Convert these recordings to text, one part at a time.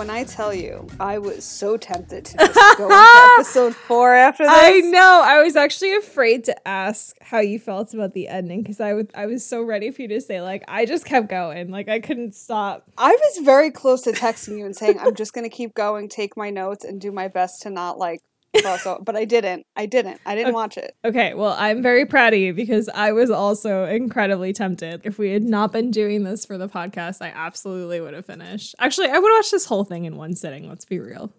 when I tell you, I was so tempted to just go into episode four after this. I know. I was actually afraid to ask how you felt about the ending because I was so ready for you to say like I just kept going. Like I couldn't stop. I was very close to texting you and saying I'm just gonna keep going, take my notes, and do my best to not like out. But I didn't. I didn't. I didn't watch it. Okay, well, I'm very proud of you because I was also incredibly tempted. If we had not been doing this for the podcast, I absolutely would have finished. Actually, I would watch this whole thing in one sitting, let's be real.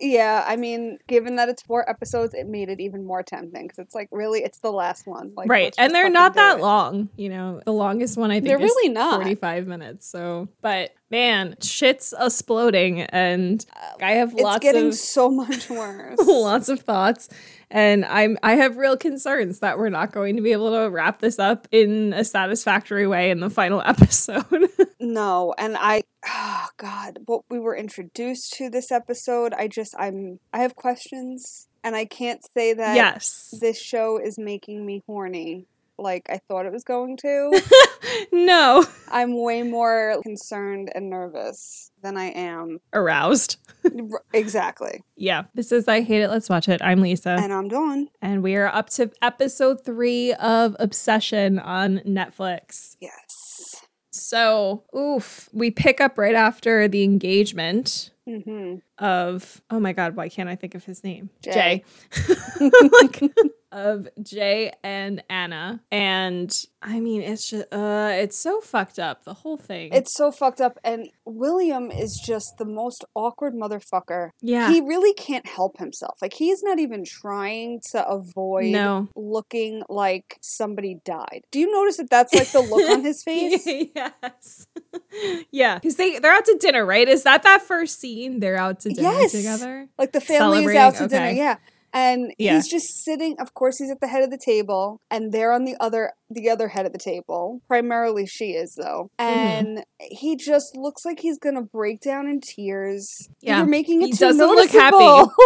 Yeah, I mean, given that it's four episodes, it made it even more tempting because it's like really, it's the last one, like right? And they're not that it. long, you know. The longest one I think They're is really not. 45 minutes. So, but man, shit's exploding, and uh, I have It's lots It's getting of so much worse. lots of thoughts and i'm i have real concerns that we're not going to be able to wrap this up in a satisfactory way in the final episode No, and I, God, what we were introduced to this episode, I just, I'm, I have questions, and I can't say that yes this show is making me horny like I thought it was going to. no I'm way more concerned and nervous than I am. aroused exactly. yeah this is i hate it let's watch it i'm lisa And I'm Dawn. and we are up to episode three of obsession on netflix Yes. So oof we pick up right after the engagement Mm-hmm. of oh my god why can't i think of his name Jay. jay, Like, of jay and anna and i mean it's just uh it's so fucked up the whole thing It's so fucked up, and William is just the most awkward motherfucker. yeah He really can't help himself. Like he's not even trying to avoid no looking like somebody died. Do you notice that that's like the look on his face? yes yeah because they they're out to dinner right is that that first scene they're out to dinner Yes. together Like the family is out to Celebrating, dinner, yeah. And Yeah. he's just sitting. Of course, he's at the head of the table, and they're on the other the other head of the table. Primarily, she is though, Mm-hmm. and he just looks like he's gonna break down in tears. Yeah. You're making it He too doesn't look noticeable.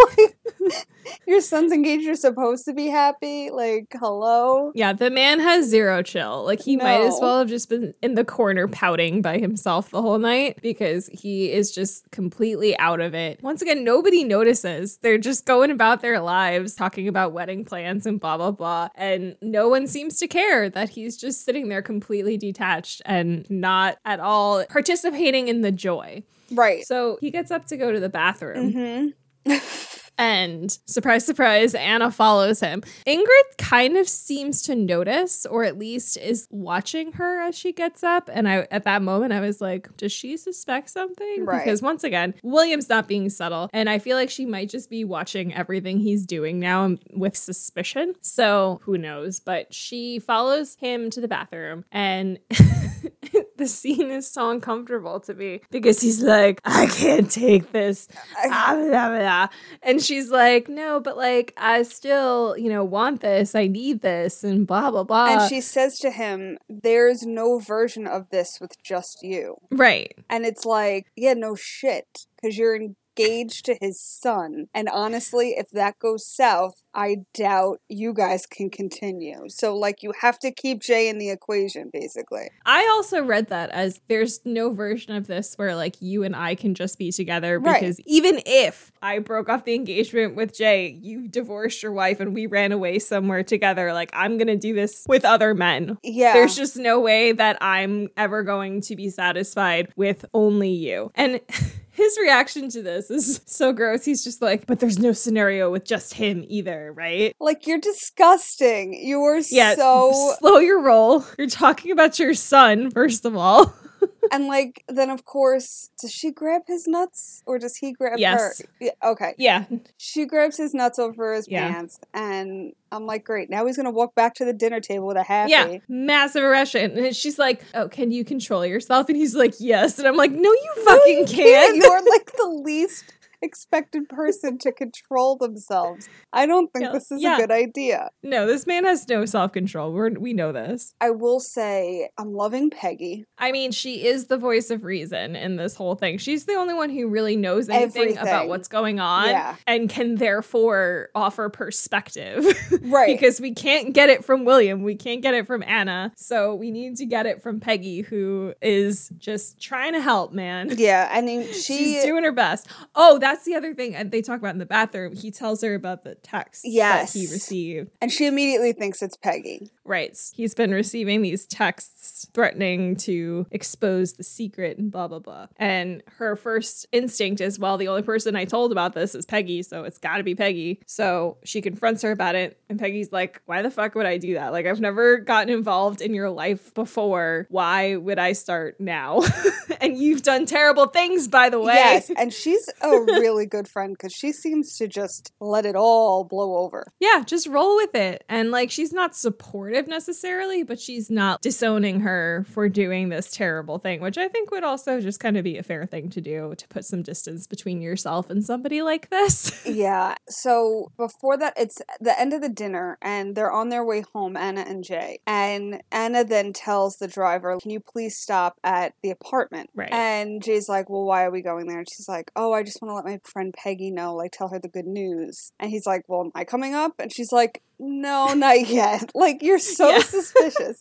Your son's engaged. You're supposed to be happy. Like, hello. Yeah, the man has zero chill. Like he might as well have just been in the corner pouting by himself the whole night because he is just completely out of it. Once again, nobody notices. They're just going about their lives talking about wedding plans and blah blah blah, and no one seems to care that he's just sitting there completely detached and not at all participating in the joy. Right. So he gets up to go to the bathroom. hmm And surprise, surprise, Anna follows him. Ingrid kind of seems to notice, or at least is watching her as she gets up. And I, at that moment, I was like, does she suspect something? Right. Because once again, William's not being subtle. And I feel like she might just be watching everything he's doing now with suspicion. So who knows? But she follows him to the bathroom and. the scene is so uncomfortable to me because he's like, I can't take this. Ah, blah, blah. And she's like, no, but like, I still, you know, want this. I need this and blah, blah, blah. and she says to him, "There's no version of this with just you." right. And it's like, yeah, no shit, because you're engaged to his son. And honestly, if that goes south, I doubt you guys can continue. So, like, you have to keep Jay in the equation, basically. I also read that as there's no version of this where like you and I can just be together Right. because even if I broke off the engagement with Jay, you divorced your wife and we ran away somewhere together, like I'm going to do this with other men. Yeah. There's just no way that I'm ever going to be satisfied with only you. And his reaction to this is so gross. He's just like, but there's no scenario with just him either, right? like, you're disgusting. You are Yeah. so. slow your roll. You're talking about your son, first of all. and, like, then of course, does she grab his nuts or does he grab Yes. her? Yeah, okay. Yeah. She grabs his nuts over his Yeah. pants, and I'm like, great. Now he's going to walk back to the dinner table with a happy. Yeah. Massive erection. And she's like, Oh, can you control yourself? And he's like, Yes. And I'm like, No, you fucking No, you can't. You're like the least expected person to control themselves. I don't think this is Yeah. a good idea. No, this man has no self control. We we know this. I will say I'm loving Peggy. I mean, she is the voice of reason in this whole thing. She's the only one who really knows anything about what's going on Yeah. and can therefore offer perspective. Right. because we can't get it from William. We can't get it from Anna. So we need to get it from Peggy, who is just trying to help, man. yeah, I mean she She's doing her best. Oh, that's the other thing and they talk about in the bathroom. He tells her about the text Yes. that he received. and she immediately thinks it's Peggy. Right. He's been receiving these texts threatening to expose the secret and blah, blah, blah. And her first instinct is, well, the only person I told about this is Peggy, so it's got to be Peggy. So she confronts her about it. And Peggy's like, why the fuck would I do that? Like, I've never gotten involved in your life before. Why would I start now? and you've done terrible things, by the way. Yes, and she's a really good friend because she seems to just let it all blow over. Yeah, just roll with it. And like, she's not supportive necessarily, but she's not disowning her for doing this terrible thing, which I think would also just kind of be a fair thing to do to put some distance between yourself and somebody like this. Yeah. So before that, it's the end of the dinner, and they're on their way home, Anna and Jay. And Anna then tells the driver, Can you please stop at the apartment? Right. And Jay's like, Well, why are we going there? And she's like, Oh, I just want to let my friend Peggy know, like, tell her the good news. And he's like, Well, am I coming up? And she's like, no, not yet. Like, you're so Yeah. suspicious.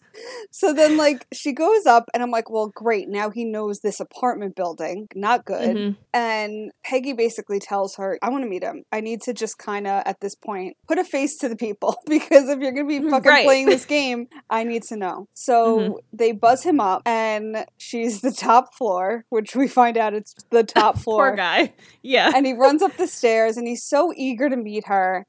So then, like, she goes up, and I'm like, well, great. Now he knows this apartment building. Not good. Mhm. And Peggy basically tells her, I want to meet him. I need to just kind of, at this point, put a face to the people because if you're going to be fucking Right. playing this game, I need to know. So Mhm. they buzz him up, and she's the top floor, which we find out it's the top floor. Poor guy. Yeah. And he runs up the stairs, and he's so eager to meet her.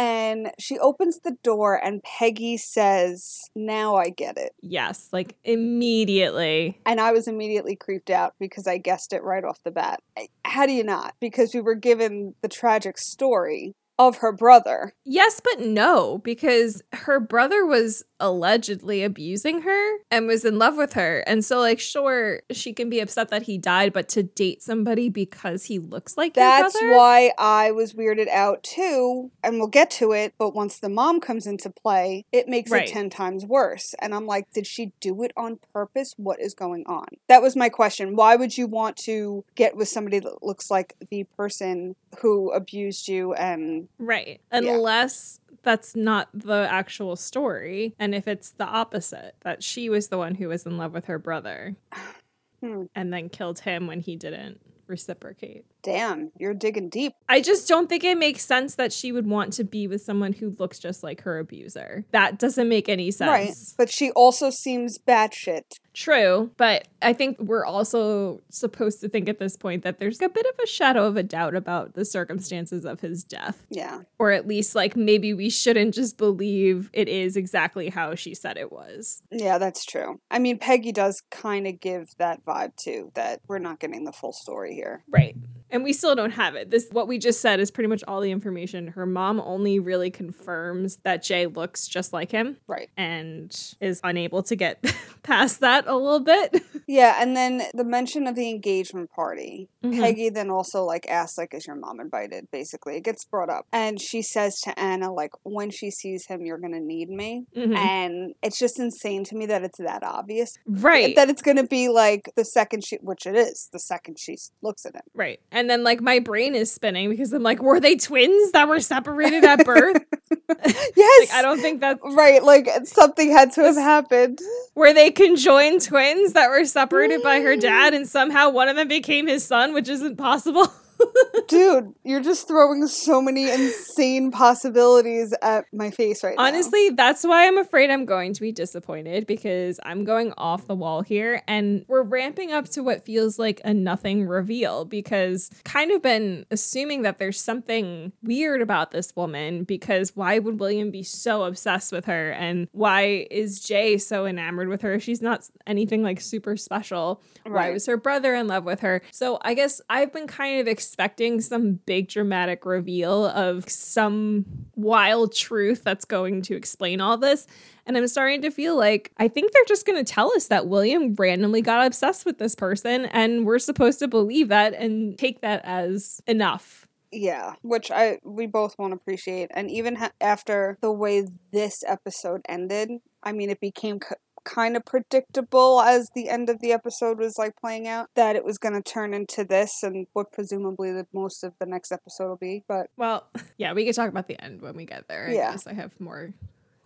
And she opens the door, and Peggy says, Now I get it. yes. Like immediately. And I was immediately creeped out because I guessed it right off the bat. How do you not? Because we were given the tragic story of her brother. Yes, but no, because her brother was allegedly abusing her and was in love with her. And so, like, sure, she can be upset that he died, but to date somebody because he looks like That's why I was weirded out too. And we'll get to it, but once the mom comes into play, it makes Right. it 10 times worse. And I'm like, did she do it on purpose? What is going on? That was my question. Why would you want to get with somebody that looks like the person who abused you and Right. Unless that's not the actual story. And if it's the opposite, that she was the one who was in love with her brother Hmm. and then killed him when he didn't reciprocate. Damn, you're digging deep. I just don't think it makes sense that she would want to be with someone who looks just like her abuser. That doesn't make any sense. Right. But she also seems batshit. True, but I think we're also supposed to think at this point that there's a bit of a shadow of a doubt about the circumstances of his death. Yeah. Or at least, like, maybe we shouldn't just believe it is exactly how she said it was. Yeah, that's true. I mean, Peggy does kind of give that vibe too, that we're not getting the full story here. Right. And we still don't have it. This what we just said is pretty much all the information. Her mom only really confirms that Jay looks just like him Right. and is unable to get past that a little bit. Yeah, and then the mention of the engagement party. Mhm. Peggy then also like asks like is your mom invited basically. It gets brought up. And she says to Anna like when she sees him you're going to need me. Mhm. And it's just insane to me that it's that obvious. Right. That it's going to be like the second she which it is, the second she looks at him. Right. And then like my brain is spinning because I'm like, were they twins that were separated at birth? Yes. like I don't think that's Right, like something had to have happened. were they conjoined twins that were separated by her mm. dad and somehow one of them became his son, which isn't possible. Dude, you're just throwing so many insane possibilities at my face right now. Honestly, that's why I'm afraid I'm going to be disappointed because I'm going off the wall here and we're ramping up to what feels like a nothing reveal because kind of been assuming that there's something weird about this woman because why would William be so obsessed with her and why is Jay so enamored with her? She's not anything like super special. Why Right. was her brother in love with her? So I guess I've been kind of expecting some big dramatic reveal of some wild truth that's going to explain all this. And I'm starting to feel like I think they're just going to tell us that William randomly got obsessed with this person and we're supposed to believe that and take that as enough. Yeah, which I we both won't appreciate. And even ha- after the way this episode ended, I mean, it became kind of predictable as the end of the episode was like playing out that it was going to turn into this and what presumably the most of the next episode will be. But Well, yeah, we could talk about the end when we get there. I Yeah. guess I have more.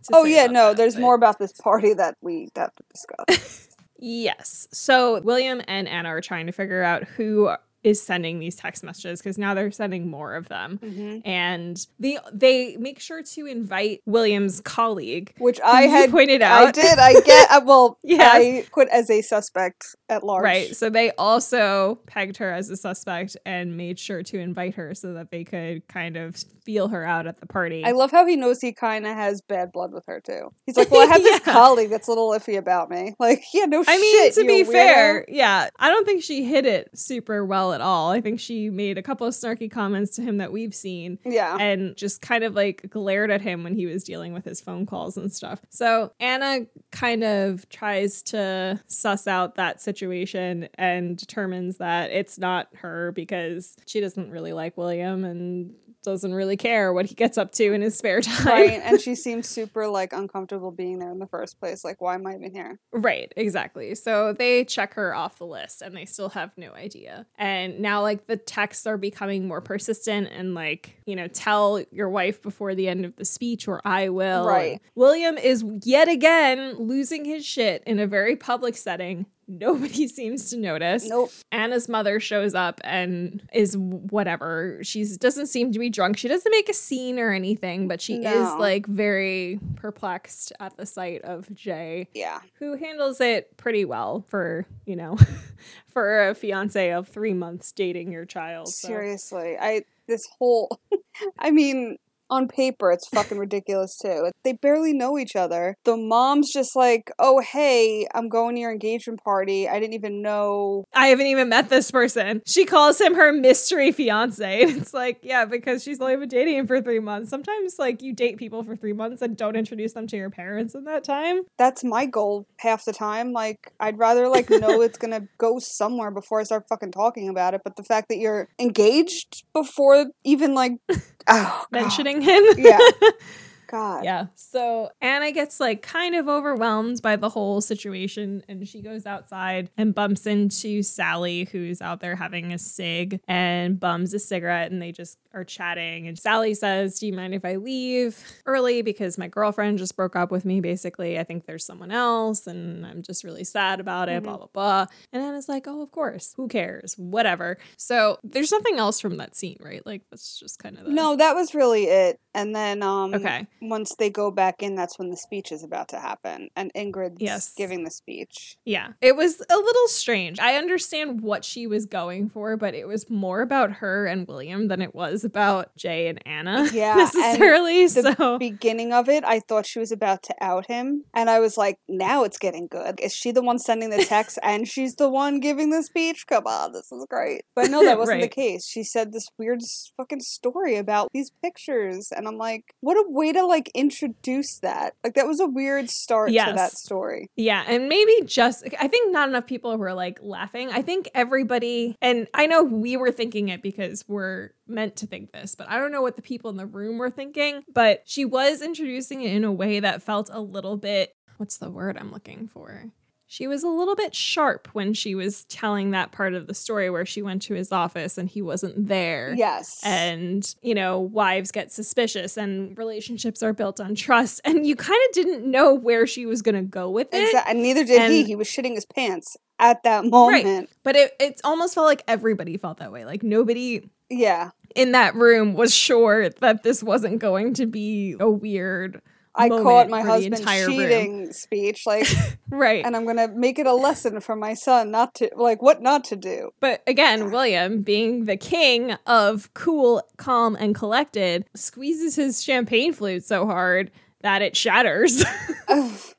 to oh yeah, no, that, there's but- more about this party that we have to discuss. Yes. So William and Anna are trying to figure out who is sending these text messages because now they're sending more of them. hmm And they they make sure to invite William's colleague. Which I had pointed out. I did. I get. uh, Well, Yes. I put as a suspect at large. Right. So they also pegged her as a suspect and made sure to invite her so that they could kind of feel her out at the party. I love how he knows he kind of has bad blood with her too. He's like, "Well, I have this colleague that's a little iffy about me." Like, yeah, no I mean, to be weirdo. fair, yeah, I don't think she hit it super well at all. I think she made a couple of snarky comments to him that we've seen yeah, and just kind of like glared at him when he was dealing with his phone calls and stuff. So Anna kind of tries to suss out that situation and determines that it's not her because she doesn't really like William and doesn't really care what he gets up to in his spare time. right. And she seems super like uncomfortable being there in the first place. Like, why am I even here? Right, exactly. So they check her off the list and they still have no idea. And now, like, the texts are becoming more persistent and, like, you know, tell your wife before the end of the speech or I will. Right. William is yet again losing his shit in a very public setting. Nobody seems to notice. Nope. Anna's mother shows up and is whatever. She doesn't seem to be drunk. She doesn't make a scene or anything, but she is like very perplexed at the sight of Jay Yeah. who handles it pretty well for you know for a fiance of three months dating your child so. Seriously, I this whole. I mean, on paper, it's fucking ridiculous too. They barely know each other. The mom's just like, "Oh, hey, I'm going to your engagement party. I didn't even know." i haven't even met this person she calls him her mystery fiance it's like yeah because she's only been dating him for three months sometimes like you date people for three months and don't introduce them to your parents in that time That's my goal half the time. Like, I'd rather like know it's gonna go somewhere before I start fucking talking about it. But the fact that you're engaged before even like, oh, God. mentioning him yeah, God, Yeah. So Anna gets like kind of overwhelmed by the whole situation and she goes outside and bumps into Sally, who's out there having a cig and bums a cigarette and they just are chatting. And Sally says, Do you mind if I leave early? Because my girlfriend just broke up with me, basically. I think there's someone else and I'm just really sad about it, Mhm. blah, blah, blah. And Anna's like, Oh, of course. Who cares? Whatever. So there's nothing else from that scene, right? Like, that's just kind of the. No, that was really it. And then, um, Okay. Once they go back in, that's when the speech is about to happen, and Ingrid's Yes. giving the speech. Yeah, it was a little strange. I understand what she was going for, but it was more about her and William than it was about Jay and Anna Yeah, necessarily. The so beginning of it, I thought she was about to out him, and I was like, "Now it's getting good." Is she the one sending the text, and she's the one giving the speech? Come on, this is great. But no, that wasn't the case. She said this weird fucking story about these pictures, and I'm like, what a way to like introduce that. Like that was a weird start to that story. yeah, and maybe just I think not enough people were like laughing. I think everybody, and I know we were thinking it because we're meant to think this, but I don't know what the people in the room were thinking. But she was introducing it in a way that felt a little bit. What's the word I'm looking for? She was a little bit sharp when she was telling that part of the story where she went to his office and he wasn't there. Yes. And, you know, wives get suspicious and relationships are built on trust. And you kind of didn't know where she was going to go with it. Exactly. And neither did he. And- He was shitting his pants at that moment. But it, it almost felt like everybody felt that way. Like nobody Yeah. in that room was sure that this wasn't going to be a weird. I caught my husband entire room. cheating speech, like, Right. and I'm gonna make it a lesson for my son not to, like, what not to do. But again, William, being the king of cool, calm, and collected, squeezes his champagne flute so hard that it shatters.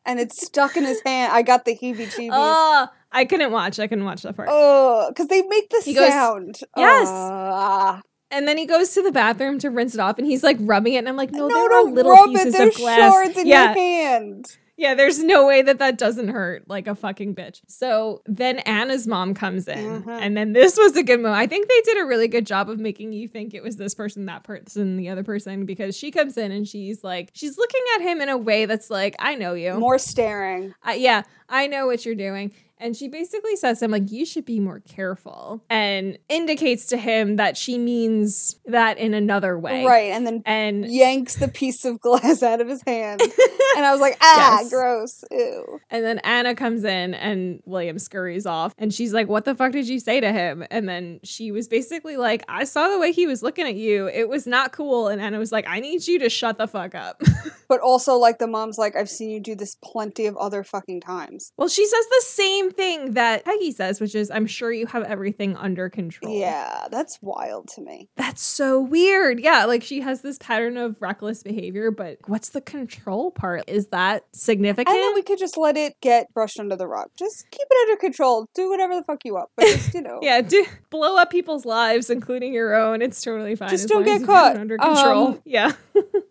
And it's stuck in his hand. I got the heebie-jeebies. Oh, I couldn't watch. I couldn't watch that part. Oh, because they make the He goes, sound. Yes. Ah. And then he goes to the bathroom to rinse it off, and he's like rubbing it, and I'm like, no, no, there are little pieces. Of glass. shards in yeah, your hand. yeah. There's no way that that doesn't hurt like a fucking bitch. So then Anna's mom comes in, Mhm. and then this was a good moment. I think they did a really good job of making you think it was this person, that person, the other person, because she comes in and she's like, she's looking at him in a way that's like, I know you. More staring. I, yeah, I know what you're doing. And she basically says to him, like, you should be more careful and indicates to him that she means that in another way. Right. And then And yanks the piece of glass out of his hand. and I was like, ah, Yes. gross. Ew. and then Anna comes in and William scurries off and she's like, What the fuck did you say to him? And then she was basically like, I saw the way he was looking at you. It was not cool. And Anna was like, I need you to shut the fuck up. But also, like, the mom's like, I've seen you do this plenty of other fucking times. well, she says the same thing that Peggy says, which is, I'm sure you have everything under control. Yeah, that's wild to me. That's so weird. Yeah, like she has this pattern of reckless behavior, but what's the control part? Is that significant? And then we could just let it get brushed under the rug. Just keep it under control. Do whatever the fuck you want. But just, you know. yeah, do blow up people's lives, including your own. It's totally fine. Just as don't long get caught. under control. Um, yeah.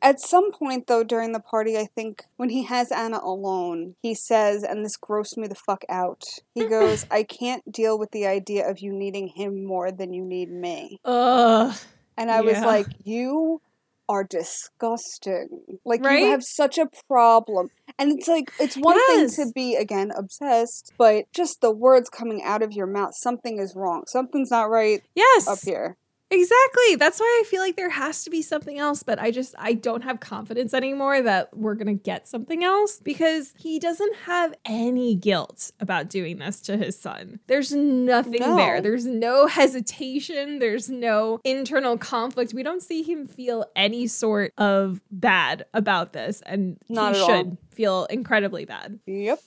At some point, though, during the party, I think when he has Anna alone, he says, and this grossed me the fuck out. He goes, I can't deal with the idea of you needing him more than you need me. Ugh. And I was like, You are disgusting. Like, Right? you have such a problem. And it's like, it's one Yes. thing to be, again, obsessed, but just the words coming out of your mouth, something is wrong. Something's not right Yes. up here. Exactly. That's why I feel like there has to be something else, but I just I don't have confidence anymore that we're going to get something else because he doesn't have any guilt about doing this to his son. There's nothing No. there. There's no hesitation, there's no internal conflict. We don't see him feel any sort of bad about this and Not he at all. should feel incredibly bad. Yep.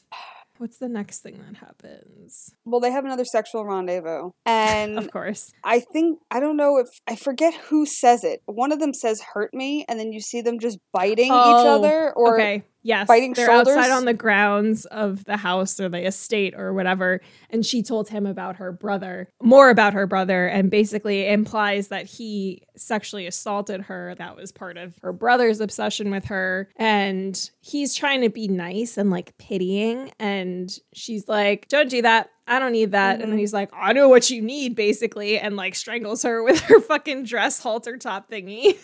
What's the next thing that happens? Well, they have another sexual rendezvous. And Of course. I think I don't know if I forget who says it. One of them says "hurt me," and then you see them just biting each Oh, other, or okay. Yes. biting They're shoulders? outside on the grounds of the house or the estate or whatever. And she told him about her brother, more about her brother, and basically implies that he sexually assaulted her. That was part of her brother's obsession with her. And he's trying to be nice and like pitying. And she's like, Don't do that. I don't need that. And then Mhm. he's like, I know what you need, basically, and like strangles her with her fucking dress halter top thingy.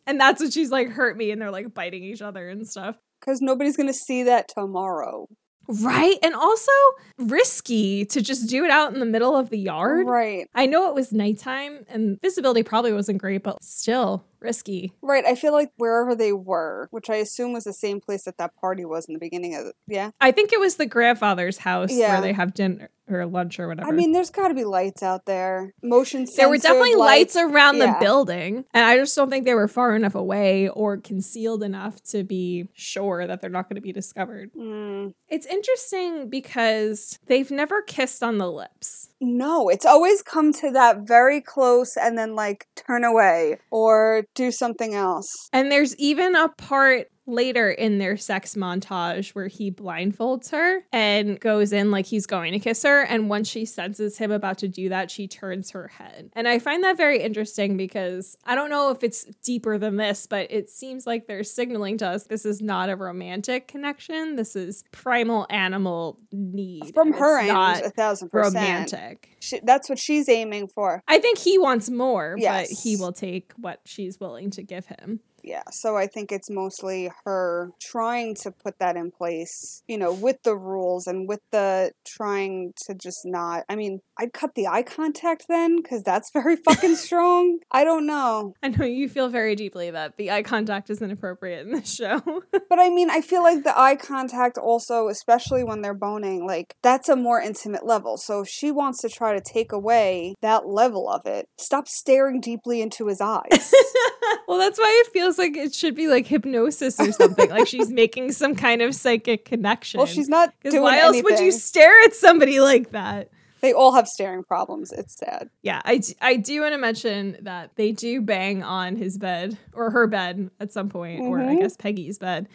and that's what she's like, hurt me. And they're like biting each other and stuff. Because nobody's gonna see that tomorrow. Right. And also risky to just do it out in the middle of the yard. Right, I know it was nighttime and visibility probably wasn't great, but still risky. right. I feel like wherever they were, which I assume was the same place that that party was in the beginning of. Yeah, I think it was the grandfather's house Yeah. where they have dinner or lunch or whatever. I mean, there's got to be lights out there, motion. there were definitely sensor lights around the building, and I just don't think they were far enough away or concealed enough to be sure that they're not going to be discovered. Mm, It's interesting because they've never kissed on the lips. No, it's always come to that very close, and then like turn away or do something else. And there's even a part later in their sex montage where he blindfolds her and goes in like he's going to kiss her. And once she senses him about to do that, she turns her head. And I find that very interesting because I don't know if it's deeper than this, but it seems like they're signaling to us this is not a romantic connection. This is primal animal need. From her it's end, not a thousand percent. romantic. She, that's what she's aiming for. I think he wants more, but he will take what she's willing to give him. Yeah, so I think it's mostly her trying to put that in place, you know, with the rules and with the trying to just not. I mean, I'd cut the eye contact then because that's very fucking strong. I don't know. I know you feel very deeply that the eye contact is inappropriate in this show. But I mean, I feel like the eye contact also, especially when they're boning, like that's a more intimate level. So if she wants to try to take away that level of it, stop staring deeply into his eyes. well, that's why it feels like it should be like hypnosis or something. like she's making some kind of psychic connection. well, she's not Because why else anything. would you stare at somebody like that? They all have staring problems. It's sad. Yeah, I, d- I do want to mention that they do bang on his bed or her bed at some point, or I Mhm. guess Peggy's bed.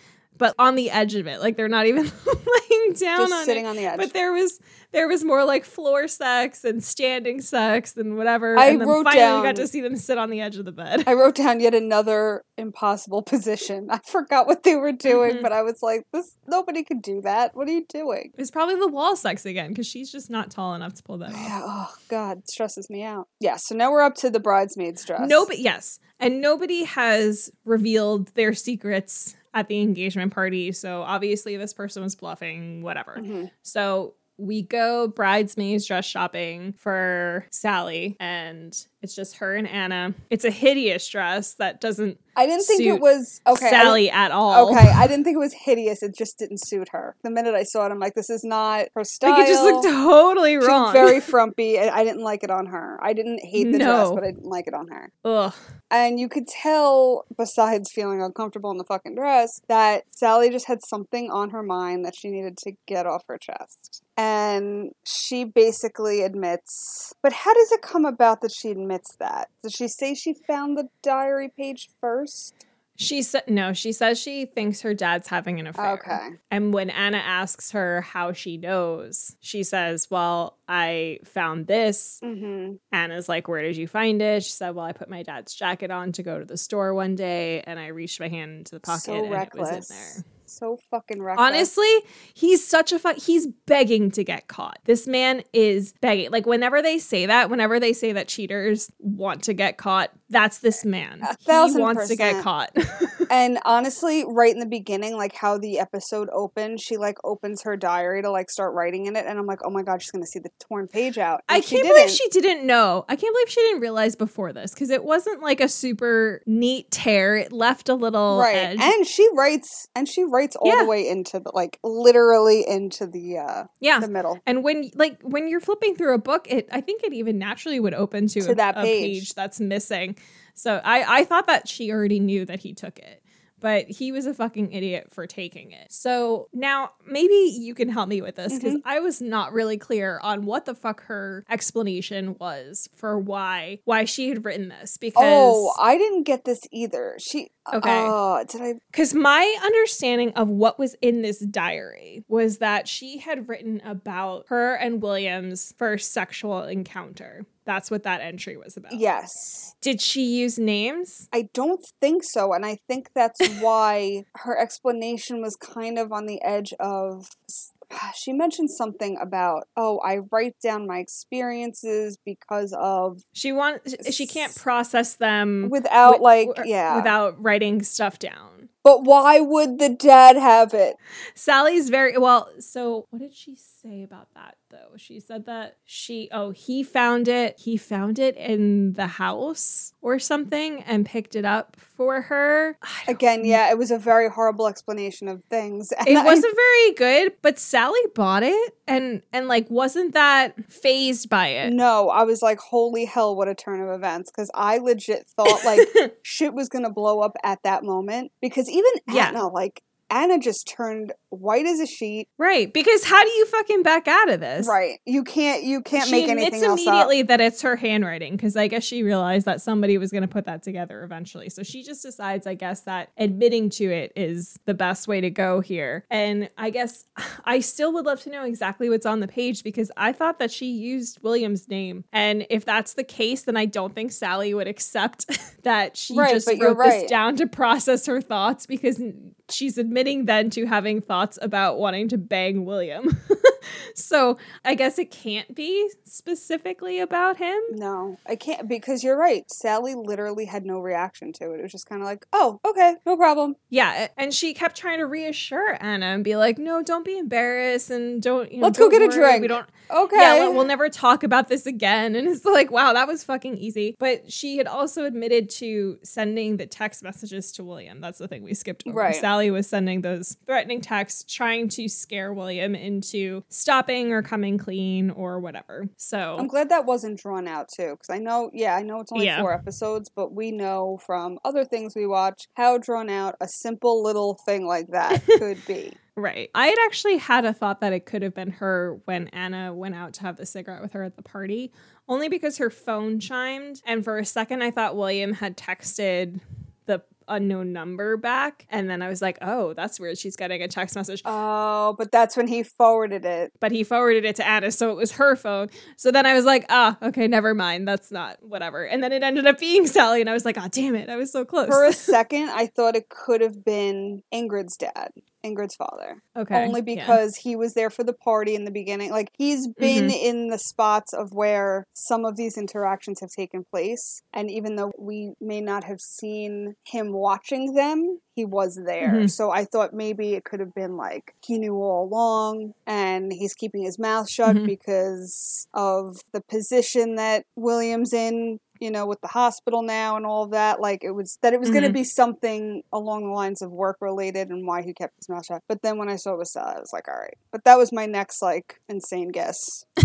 But on the edge of it. Like they're not even laying down Just on sitting it. on the edge. But there was there was more like floor sex and standing sex and whatever. I and then wrote finally we got to see them sit on the edge of the bed. I wrote down yet another impossible position. I forgot what they were doing, Mhm. but I was like, "This nobody could do that. What are you doing?" It was probably the wall sex again because she's just not tall enough to pull that off. Yeah. Oh God, it stresses me out. Yeah. So now we're up to the bridesmaid's dress. Nobody, yes, and nobody has revealed their secrets at the engagement party. So obviously, this person was bluffing. Whatever. Mhm. So we go bridesmaids dress shopping for Sally, and it's just her and Anna. It's a hideous dress that doesn't I didn't think it was okay. Sally at all. Okay, I didn't think it was hideous. It just didn't suit her. The minute I saw it, I'm like, this is not her style. like it just looked totally wrong. very frumpy. and I didn't like it on her. I didn't hate the dress, but I didn't like it on her. Ugh. And you could tell, besides feeling uncomfortable in the fucking dress, that Sally just had something on her mind that she needed to get off her chest. And she basically admits, but how does it come about that she admits that? Does she say she found the diary page first? She said no. She says she thinks her dad's having an affair. Okay. And when Anna asks her how she knows, she says, "Well, I found this." Mm-hmm. Anna's like, "Where did you find it?" She said, "Well, I put my dad's jacket on to go to the store one day, and I reached my hand into the pocket, So and it was in there." So fucking reckless. Honestly, he's such a fuck. He's begging to get caught. This man is begging. Like whenever they say that, whenever they say that cheaters want to get caught, that's this man. A he thousand wants to get caught. And honestly, right in the beginning, like how the episode opened, she like opens her diary to like start writing in it, and I'm like, oh my god, she's gonna see the torn page out. I And she can't believe she didn't know. I can't believe she didn't realize before this because it wasn't like a super neat tear. It left a little right, edge. and she writes, and she writes all Yeah. the way into the like literally into the uh yeah. the middle. And when like when you're flipping through a book, it I think it even naturally would open to, To a, that a page. that's missing. So I I thought that she already knew that he took it. But he was a fucking idiot for taking it. So now maybe you can help me with this because Mm-hmm. I was not really clear on what the fuck her explanation was for why why she had written this. Because Oh, I didn't get this either. She Okay. Oh, did I? Because my understanding of what was in this diary was that she had written about her and William's first sexual encounter. That's what that entry was about. Yes. Did she use names? I don't think so. And I think that's why her explanation was kind of on the edge of. Ah, she mentioned something about, oh, I write down my experiences because of. She wants she can't process them Without, wi- like, yeah. without writing stuff down. But why would the dad have it? Sally's very well. So, what did she say about that though? She said that she, oh, he found it. He found it in the house or something and picked it up for her. Again, yeah, it was a very horrible explanation of things. It I- wasn't very good, but Sally bought it and and like wasn't that phased by it. No, I was like, holy hell, what a turn of events. Because I legit thought like shit was to blow up at that moment. Because even Yeah. Anna, like, Anna just turned white as a sheet. Right, because how do you fucking back out of this? Right. You can't, you can't she make anything else up. immediately that it's her handwriting because I guess she realized that somebody was going to put that together eventually. So she just decides, I guess, that admitting to it is the best way to go here. And I guess I still would love to know exactly what's on the page because I thought that she used William's name. And if that's the case, then I don't think Sally would accept that she Right, just wrote this down to process her thoughts because she's admitting then to having thoughts about wanting to bang William. so I guess it can't be specifically about him. No, I can't because you're right. Sally literally had no reaction to it. It was just kind of like, oh, okay, no problem. Yeah, and she kept trying to reassure Anna and be like, "No, don't be embarrassed and don't you know, Let's go don't get a drink." We don't Okay. Yeah, we'll never talk about this again. And it's like, wow, that was fucking easy. But she had also admitted to sending the text messages to William. That's the thing we skipped over. Right. Sally was sending those threatening texts, trying to scare William into stopping or coming clean or whatever. So I'm glad that wasn't drawn out too, because I know, yeah, I know it's only Yeah. four episodes, but we know from other things we watch how drawn out a simple little thing like that could be. Right. I had actually had a thought that it could have been her when Anna went out to have the cigarette with her at the party, only because her phone chimed. And for a second, I thought William had texted unknown number back. And then I was like, oh, that's weird. She's getting a text message. Oh, but that's when he forwarded it. But he forwarded it to Anna, so it was her phone. So then I was like, ah, okay, never mind. That's not whatever. And then it ended up being Sally, and I was like, oh, damn it. I was so close. For a second, I thought it could have been Ingrid's dad. Ingrid's father. Okay. Only yeah. because he was there for the party in the beginning. Like he's been Mm-hmm. in the spots of where some of these interactions have taken place. And even though we may not have seen him watching them, he was there. Mhm. So I thought maybe it could have been like he knew all along and he's keeping his mouth shut Mhm. because of the position that William's in you know, with the hospital now and all that. Like it was that it was going to mm-hmm. be something along the lines of work related and why he kept his mouth shut. But then when I saw it was Sally, I was like, all right. But that was my next like insane guess.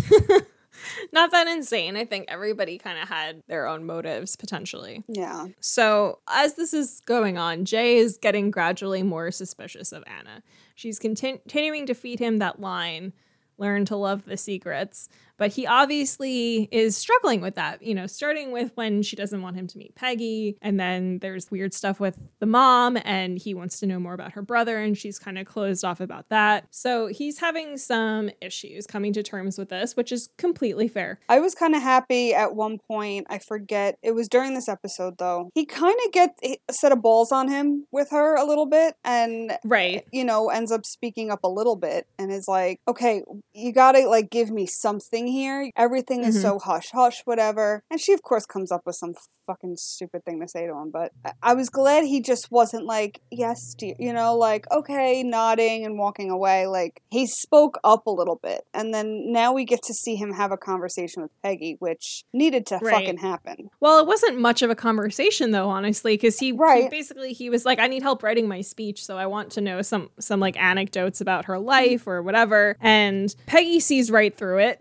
Not that insane. I think everybody kind of had their own motives potentially. Yeah. So, as this is going on, Jay is getting gradually more suspicious of Anna. She's contin- continuing to feed him that line, learn to love the secrets, but he obviously is struggling with that, you know, starting with when she doesn't want him to meet Peggy, and then there's weird stuff with the mom, and he wants to know more about her brother, and she's kind of closed off about that. So, he's having some issues coming to terms with this, which is completely fair. I was kind of happy at one point. I forget. It was during this episode though. He kind of get a set of balls on him with her a little bit and Right. you know, ends up speaking up a little bit and is like, okay, you gotta like give me something here. Everything is Mhm. so hush hush, whatever. And she, of course, comes up with some fucking stupid thing to say to him. But I- I mm-hmm. was glad he just wasn't like, yes, dear, you know, like, okay, nodding and walking away. Like, he spoke up a little bit. And then now we get to see him have a conversation with Peggy, which needed to Right. fucking happen. Well, it wasn't much of a conversation though, honestly, because he, he basically he was like, "I need help writing my speech, so I want to know some some like anecdotes about her life or whatever." And Peggy sees right through it.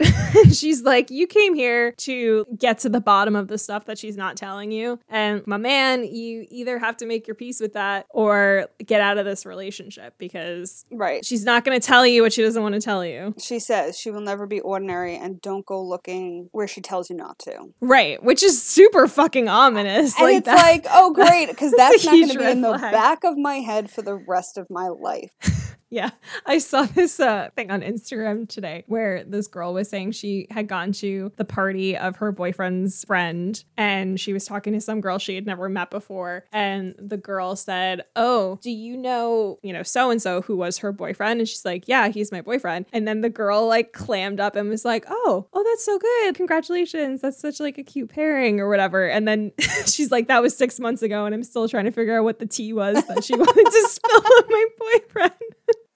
she's like, "You came here to get to the bottom of the stuff that she's not telling you, and my man, you either have to make your peace with that or get out of this relationship because Right. she's not going to tell you what she doesn't want to tell you." She says she will never be ordinary and don't go looking where she tells you not to. Right, which is super fucking ominous. And it's that- like, oh, great, because that's a not going to be in the flag. back of my head for the rest of my life. Yeah, I saw this uh, thing on Instagram today where this girl was saying she had gone to the party of her boyfriend's friend and she was talking to some girl she had never met before. And the girl said, Oh, do you know, you know, so and so who was her boyfriend? And she's like, Yeah, he's my boyfriend. And then the girl like clammed up and was like, Oh, oh, that's so good. Congratulations. That's such like a cute pairing or whatever. And then she's like, That was six months ago. And I'm still trying to figure out what the tea was that she wanted to spill on my boyfriend.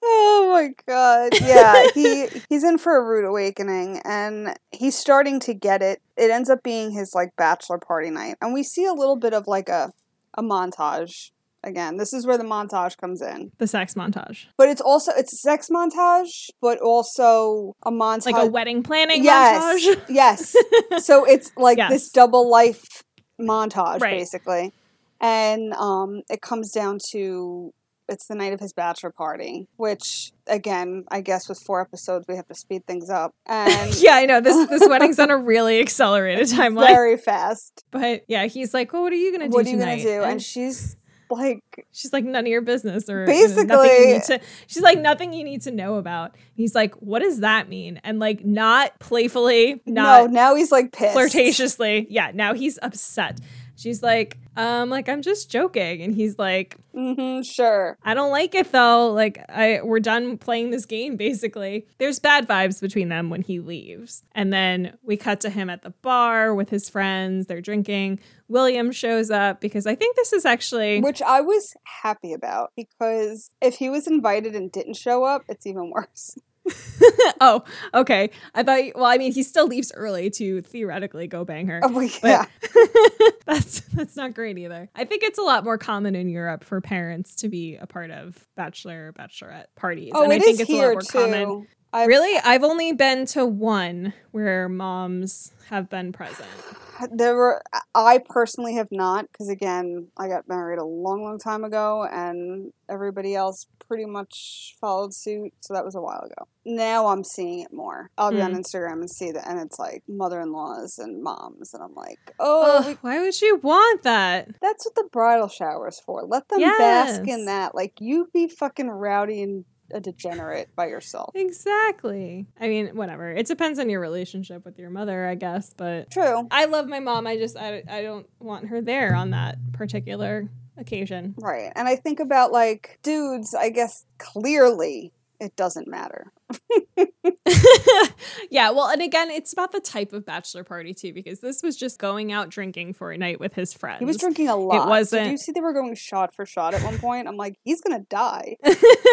Oh my god. Yeah, he he's in for a rude awakening and he's starting to get it. It ends up being his like bachelor party night. And we see a little bit of like a a montage. Again, this is where the montage comes in. The sex montage. But it's also it's a sex montage, but also a montage Like a wedding planning yes, montage. yes. So it's like Yes. this double life montage, Right. basically, and um, it comes down to it's the night of his bachelor party, which again, I guess with four episodes we have to speed things up and yeah, I know. This this wedding's on a really accelerated timeline. very fast. But yeah, he's like, Well, what are you gonna do? What are you tonight? gonna do? And And she's like, she's like, None of your business or you know, nothing Basically- you need to she's like nothing you need to know about. He's like, What does that mean? And like not playfully, no. Now he's like pissed. flirtatiously. Yeah, now he's upset. She's like, um, like I'm just joking. And he's like, mm-hmm, sure. I don't like it though. Like I we're done playing this game basically. There's bad vibes between them when he leaves. And then we cut to him at the bar with his friends. They're drinking. William shows up because I think this is actually Which I was happy about because if he was invited and didn't show up, it's even worse. Oh, okay. I thought well, I mean he still leaves early to theoretically go bang her. Oh, yeah. that's that's not great either. I think it's a lot more common in Europe for parents to be a part of bachelor bachelorette parties. Oh, and I think is it's a lot more common too. I Really? I've only been to one where moms have been present. there were I personally have not because again I got married a long long time ago and everybody else pretty much followed suit so that was a while ago. Now I'm seeing it more. I'll be on Mm. Instagram and see that and it's like mother-in-laws and moms and I'm like, "Oh, Ugh, we- why would you want that? that's what the bridal shower is for. Let them bask in that. Like you be fucking rowdy and a degenerate by yourself." Exactly. I mean, whatever. It depends on your relationship with your mother, I guess. But True. I love my mom. I just I, I don't want her there on that particular occasion. Right. And I think about like dudes, I guess clearly it doesn't matter. yeah, well, and again, it's about the type of bachelor party too, because this was just going out drinking for a night with his friends. He was drinking a lot. Did wasn't- you see they were going shot for shot at one point? I'm like, he's gonna die.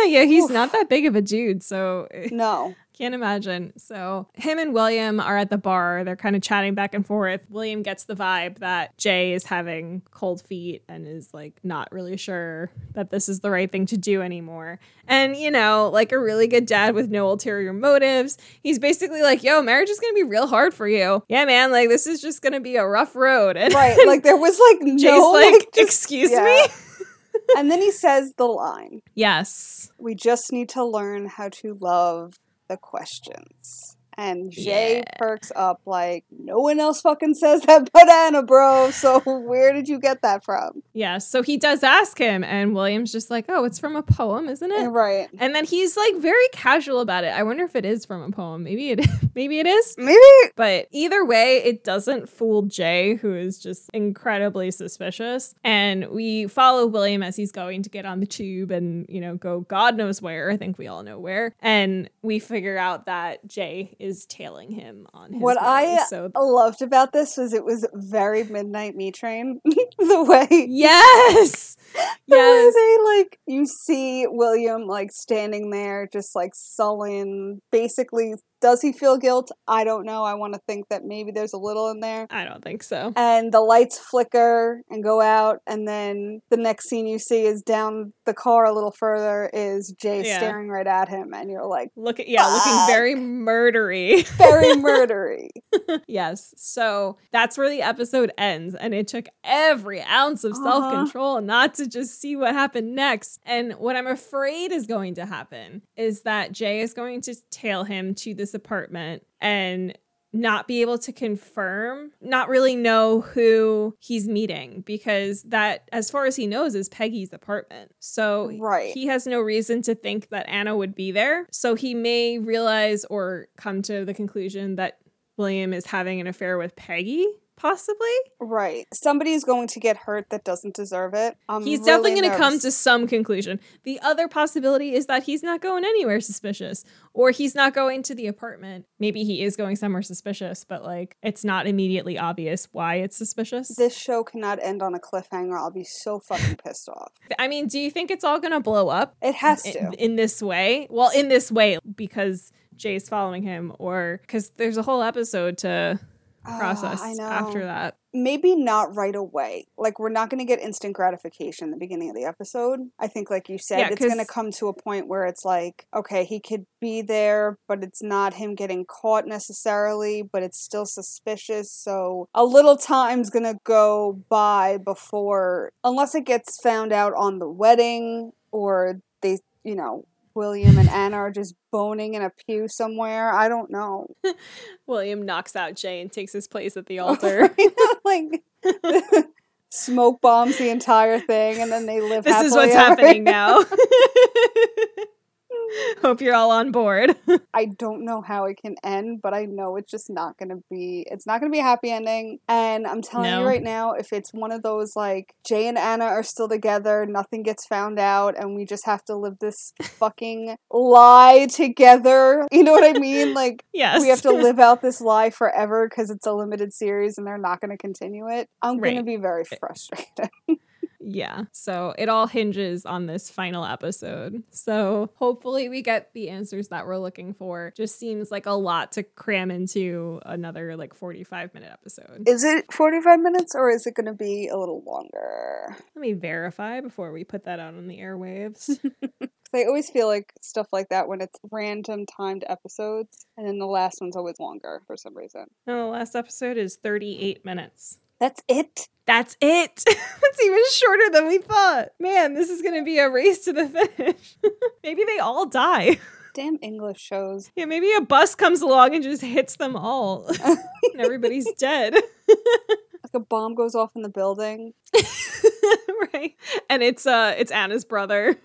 yeah, he's Oof. not that big of a dude, so eh. No. Can't imagine. So, him and William are at the bar. They're kind of chatting back and forth. William gets the vibe that Jay is having cold feet and is like not really sure that this is the right thing to do anymore. And, you know, like a really good dad with no ulterior motives, he's basically like, yo, marriage is going to be real hard for you. Yeah, man, like this is just going to be a rough road. And Right. Like there was like Jay's no like, like, just- excuse yeah. me? and then he says the line. Yes. We just need to learn how to love the questions. And Jay Yeah. perks up like, no one else fucking says that banana, bro. So where did you get that from? Yeah. So he does ask him, and William's just like, oh, it's from a poem, isn't it? Right. And then he's like very casual about it. I wonder if it is from a poem. Maybe it maybe it is. Maybe But either way, it doesn't fool Jay, who is just incredibly suspicious. And we follow William as he's going to get on the tube and, you know, go God knows where. I think we all know where. And we figure out that Jay is tailing him on his What way. I- so loved about this was it was very Midnight Meat Train the way Yes. the way Yes. they like you see William like standing there just like sullen basically does he feel guilt I don't know I want to think that maybe there's a little in there I don't think so. and the lights flicker and go out and then the next scene you see is down the car a little further is Jay Yeah. staring right at him and you're like Look at yeah, looking very murdery. very murdery yes. So that's where the episode ends. And it took every ounce of Uh-huh. self control not to just see what happened next. And what I'm afraid is going to happen is that Jay is going to tail him to this apartment and not be able to confirm, not really know who he's meeting because that, as far as he knows, is Peggy's apartment. So Right. he has no reason to think that Anna would be there. So he may realize or come to the conclusion that William is having an affair with Peggy, possibly. right somebody's going to get hurt that doesn't deserve it I'm he's really definitely going to come to some conclusion. The other possibility is that he's not going anywhere suspicious, or he's not going to the apartment. Maybe he is going somewhere suspicious, but like it's not immediately obvious why it's suspicious. this show cannot end on a cliffhanger. I'll be so fucking pissed off. I mean, do you think it's all going to blow up It has to. in, in this way? Well, in this way because Jay's following him, or because there's a whole episode to process ah, I know. after that. Maybe not right away. Like we're not going to get instant gratification in the beginning of the episode. I think, like you said, Yeah, it's going to come to a point where it's like, okay, he could be there, but it's not him getting caught necessarily, but it's still suspicious. So a little time's going to go by before, unless it gets found out on the wedding or they, you know. William and Anna are just boning in a pew somewhere. I don't know. William knocks out Jay and takes his place at the oh, altar. like smoke bombs the entire thing and then they live this is what's ever- happening now. Hope you're all on board. i don't know how it can end but i know it's just not gonna be it's not gonna be a happy ending and i'm telling No. you right now if it's one of those like jay and anna are still together nothing gets found out and we just have to live this fucking lie together you know what i mean like yes. we have to live out this lie forever because it's a limited series and they're not going to continue it i'm going to be very frustrated Yeah. So it all hinges on this final episode. So hopefully we get the answers that we're looking for. Just seems like a lot to cram into another like 45 minute episode. Is it 45 minutes or is it going to be a little longer? Let me verify before we put that out on the airwaves. I always feel like stuff like that when it's random timed episodes, and then the last one's always longer for some reason. no, the last episode is 38 minutes. That's it. That's it. That's even shorter than we thought. Man, this is going to be a race to the finish. maybe they all die. Damn English shows. Yeah, maybe a bus comes along and just hits them all. and everybody's dead. Like a bomb goes off in the building. right. And it's uh it's Anna's brother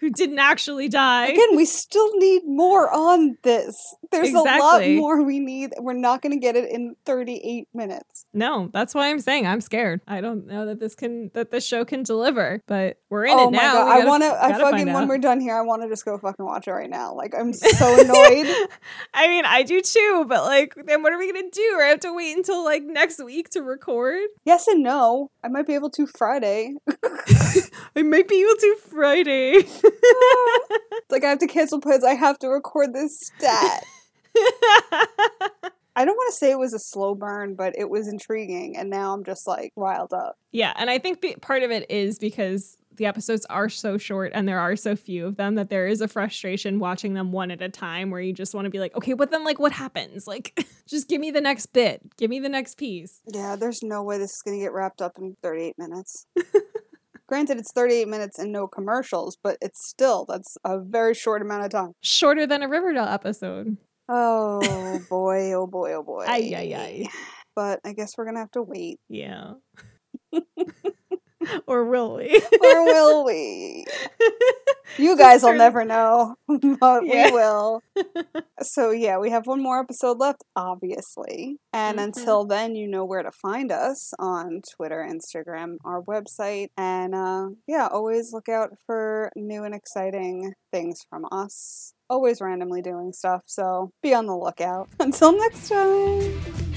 who didn't actually die. Again, we still need more on this. There's a lot more we need. We're not going to get it in 38 minutes. No, that's why I'm saying I'm scared. I don't know that this can that this show can deliver, but we're in oh it my now. god, I gotta- want to. I fucking when out. we're done here, I want to just go fucking watch it right now. Like I'm so annoyed. I mean, I do too, but like, then what are we gonna do? Or I have to wait until like next week to record. yes and no. I might be able to Friday. I might be able to Friday. It's like I have to cancel plans. I have to record this stat. I don't want to say it was a slow burn, but it was intriguing, and now I'm just like riled up. yeah, and I think be- part of it is because the episodes are so short and there are so few of them that there is a frustration watching them one at a time where you just want to be like, okay, but then like what happens? Like, just give me the next bit, give me the next piece. Yeah, there's no way this is gonna get wrapped up in 38 minutes. Granted, it's 38 minutes and no commercials, but it's still that's a very short amount of time. Shorter than a Riverdale episode. Oh boy, oh boy, oh boy. Ay, ay, ay. But I guess we're gonna have to wait. Yeah. or will we? Or will we? You guys will never know, but Yeah. we will. So yeah, we have one more episode left, obviously. And Mhm. until then, you know where to find us on Twitter, Instagram, our website, and uh, yeah, always look out for new and exciting things from us. Always randomly doing stuff, so be on the lookout. Until next time.